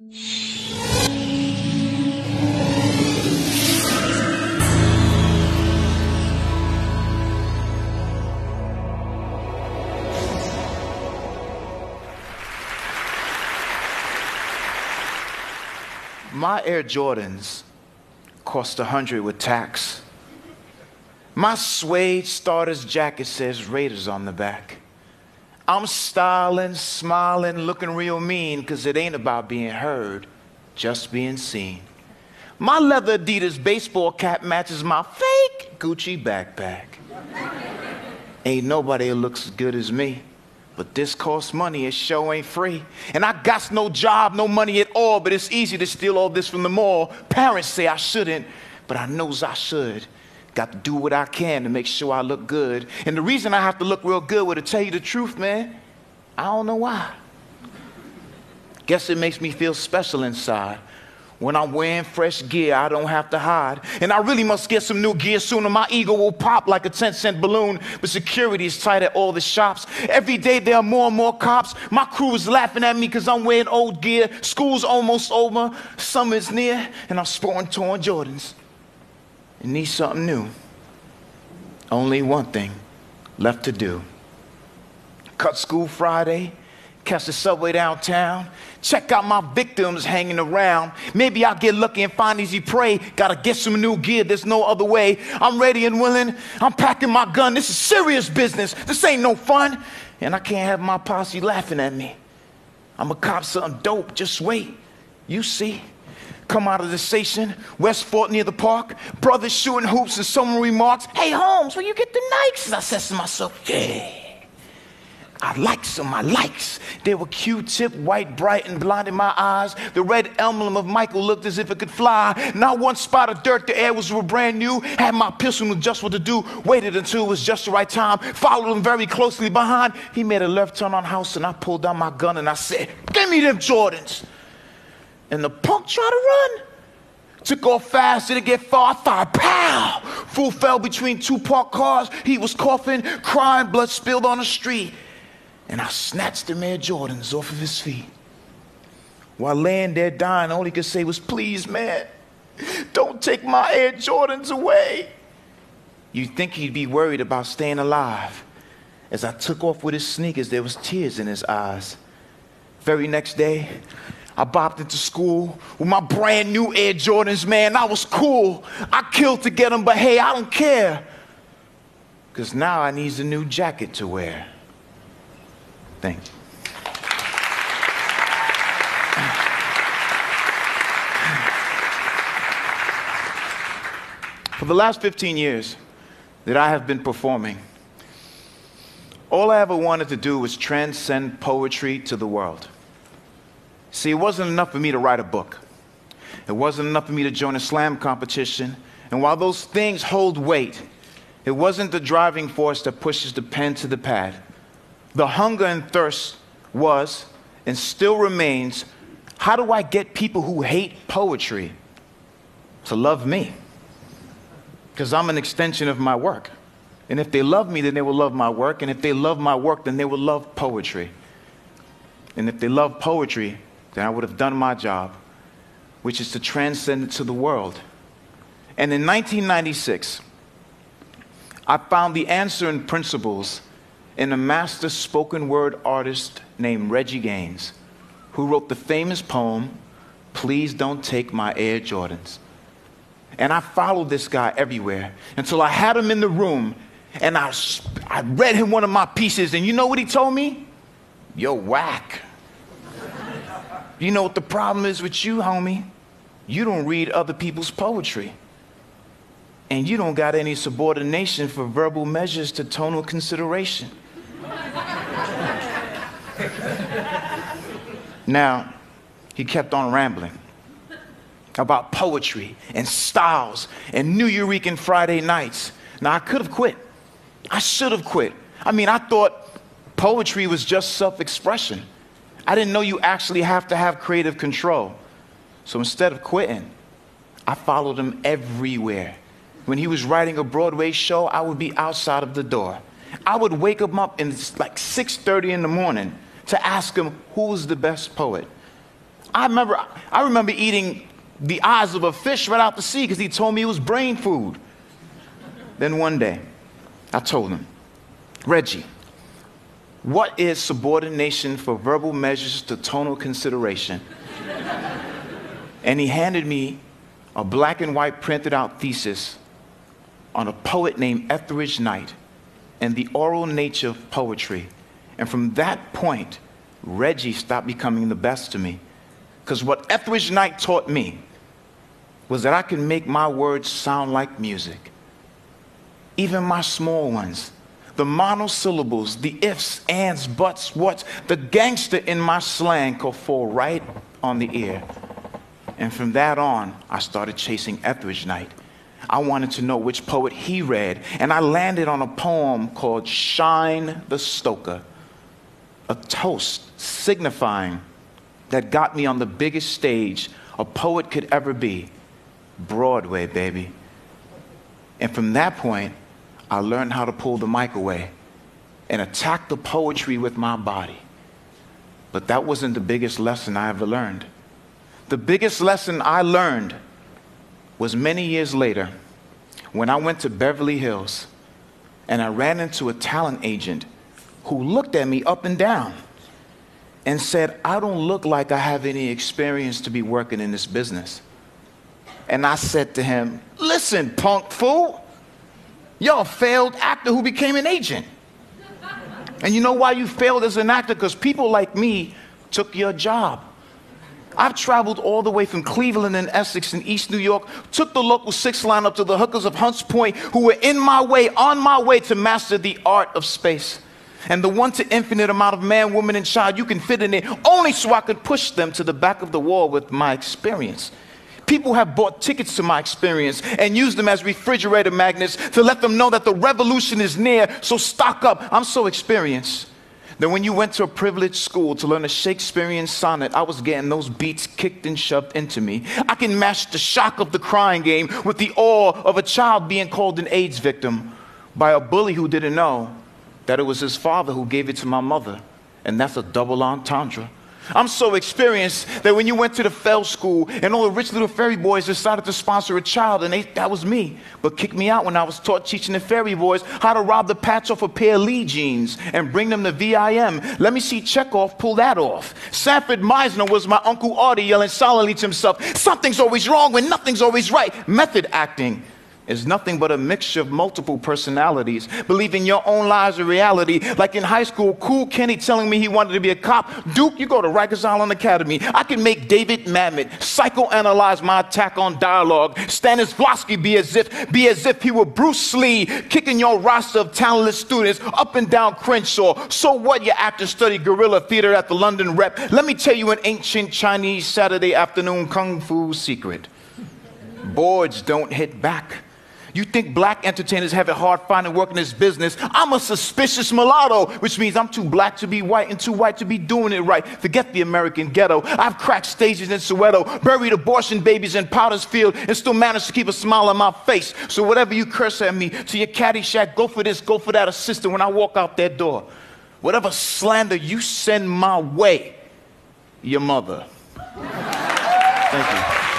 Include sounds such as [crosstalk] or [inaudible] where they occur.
My Air Jordans cost a hundred with tax. My suede starter's jacket says Raiders on the back. I'm styling, smiling, looking real mean, cause it ain't about being heard, just being seen. My leather Adidas baseball cap matches my fake Gucci backpack. ain't nobody looks as good as me. But this costs money, it show ain't free. And I got no job, no money at all, but it's easy to steal all this from the mall. Parents say I shouldn't, but I knows I should. Got to do what I can to make sure I look good. And the reason I have to look real good, well, to tell you the truth, man, I don't know why. Guess it makes me feel special inside. When I'm wearing fresh gear, I don't have to hide. And I really must get some new gear soon, or my ego will pop like a 10 cent balloon. But security is tight at all the shops. Every day there are more and more cops. My crew is laughing at me because I'm wearing old gear. School's almost over, summer's near, and I'm sporting torn Jordans. And need something new. Only one thing left to do. Cut school Friday, catch the subway downtown, check out my victims hanging around. Maybe I'll get lucky and find easy prey. Gotta get some new gear, there's no other way. I'm ready and willing, I'm packing my gun. This is serious business, this ain't no fun. And I can't have my posse laughing at me. I'm a cop something dope, just wait. You see. Come out of the station, West Fourth near the park, brothers shooting hoops, and someone remarks, Hey Holmes, where you get the Nikes? I says to myself, Yeah. I likes them, I likes. They were Q-tip, white, bright, and blinding my eyes. The red emblem of Michael looked as if it could fly. Not one spot of dirt, the air was brand new. Had my pistol, knew just what to do. Waited until it was just the right time. Followed him very closely behind. He made a left turn on house, and I pulled out my gun and I said, Give me them Jordans. And the punk tried to run. Took off fast, didn't get far. I fired, pow! Fool fell between two parked cars. He was coughing, crying, blood spilled on the street and I snatched the Air Jordans off of his feet. While laying there dying, all he could say was, Please, man, don't take my Air Jordans away. You'd think he'd be worried about staying alive. As I took off with his sneakers, there was tears in his eyes. Very next day, I bopped into school with my brand new Air Jordans, man. I was cool. I killed to get them, but hey, I don't care. Because now I need a new jacket to wear. Thank you. For the last 15 years that I have been performing, all I ever wanted to do was transcend poetry to the world. See, it wasn't enough for me to write a book. It wasn't enough for me to join a slam competition. And while those things hold weight, it wasn't the driving force that pushes the pen to the pad. The hunger and thirst was and still remains how do I get people who hate poetry to love me? Because I'm an extension of my work. And if they love me, then they will love my work. And if they love my work, then they will love poetry. And if they love poetry, then I would have done my job, which is to transcend it to the world. And in 1996, I found the answer in principles in a master spoken word artist named Reggie Gaines, who wrote the famous poem, Please Don't Take My Air Jordans. And I followed this guy everywhere until I had him in the room and I, I read him one of my pieces. And you know what he told me? You're whack. You know what the problem is with you, homie? You don't read other people's poetry. And you don't got any subordination for verbal measures to tonal consideration. [laughs] now, he kept on rambling about poetry and styles and Nuyorican Friday nights. Now, I could have quit. I should have quit. I mean, I thought poetry was just self expression. I didn't know you actually have to have creative control. So instead of quitting, I followed him everywhere. When he was writing a Broadway show, I would be outside of the door. I would wake him up in like 6:30 in the morning to ask him who was the best poet. I remember, I remember eating the eyes of a fish right out the sea because he told me it was brain food. Then one day, I told him, Reggie, what is subordination for verbal measures to tonal consideration? and he handed me a black and white printed out thesis on a poet named Etheridge Knight and the oral nature of poetry. And from that point, Reggie stopped becoming the best to me. Because what Etheridge Knight taught me was that I can make my words sound like music, even my small ones. The monosyllables, the ifs, ands, buts, whats, the gangster in my slang could fall right on the ear. And from that on, I started chasing Etheridge Knight. I wanted to know which poet he read, and I landed on a poem called Shine the Stoker, a toast signifying that got me on the biggest stage a poet could ever be Broadway, baby. And from that point, I learned how to pull the mic away and attack the poetry with my body. But that wasn't the biggest lesson I ever learned. The biggest lesson I learned was many years later when I went to Beverly Hills and I ran into a talent agent who looked at me up and down and said, I don't look like I have any experience to be working in this business. And I said to him, Listen, punk fool, you're a failed actor who became an agent. And you know why you failed as an actor? Because people like me took your job. I've traveled all the way from Cleveland and Essex and East New York, took the local six line up to the hookers of Hunts Point who were in my way, on my way to master the art of space and the one to infinite amount of man, woman, and child you can fit in there, only so I could push them to the back of the wall with my experience. People have bought tickets to my experience and used them as refrigerator magnets to let them know that the revolution is near, so stock up. I'm so experienced that when you went to a privileged school to learn a Shakespearean sonnet, I was getting those beats kicked and shoved into me. I can match the shock of the crying game with the awe of a child being called an AIDS victim by a bully who didn't know that it was his father who gave it to my mother. And that's a double entendre. I'm so experienced that when you went to the Fell School and all the rich little fairy boys decided to sponsor a child, and they, that was me, but kicked me out when I was taught teaching the fairy boys how to rob the patch off a pair of Lee jeans and bring them to VIM. Let me see Chekhov pull that off. Sanford Meisner was my Uncle Artie yelling solemnly to himself, Something's always wrong when nothing's always right. Method acting is nothing but a mixture of multiple personalities, believing your own lies are reality. Like in high school, cool Kenny telling me he wanted to be a cop. Duke, you go to Rikers Island Academy. I can make David Mamet psychoanalyze my attack on dialogue. Stanislavski be as if, be as if he were Bruce Lee, kicking your roster of talentless students up and down Crenshaw. So what? you after study guerrilla theater at the London Rep. Let me tell you an ancient Chinese Saturday afternoon kung fu secret. Boards don't hit back. You think black entertainers have it hard finding work in this business? I'm a suspicious mulatto, which means I'm too black to be white and too white to be doing it right. Forget the American ghetto. I've cracked stages in Soweto, buried abortion babies in Potter's Field, and still managed to keep a smile on my face. So whatever you curse at me, to your caddy shack, go for this, go for that assistant when I walk out that door. Whatever slander you send my way, your mother. Thank you.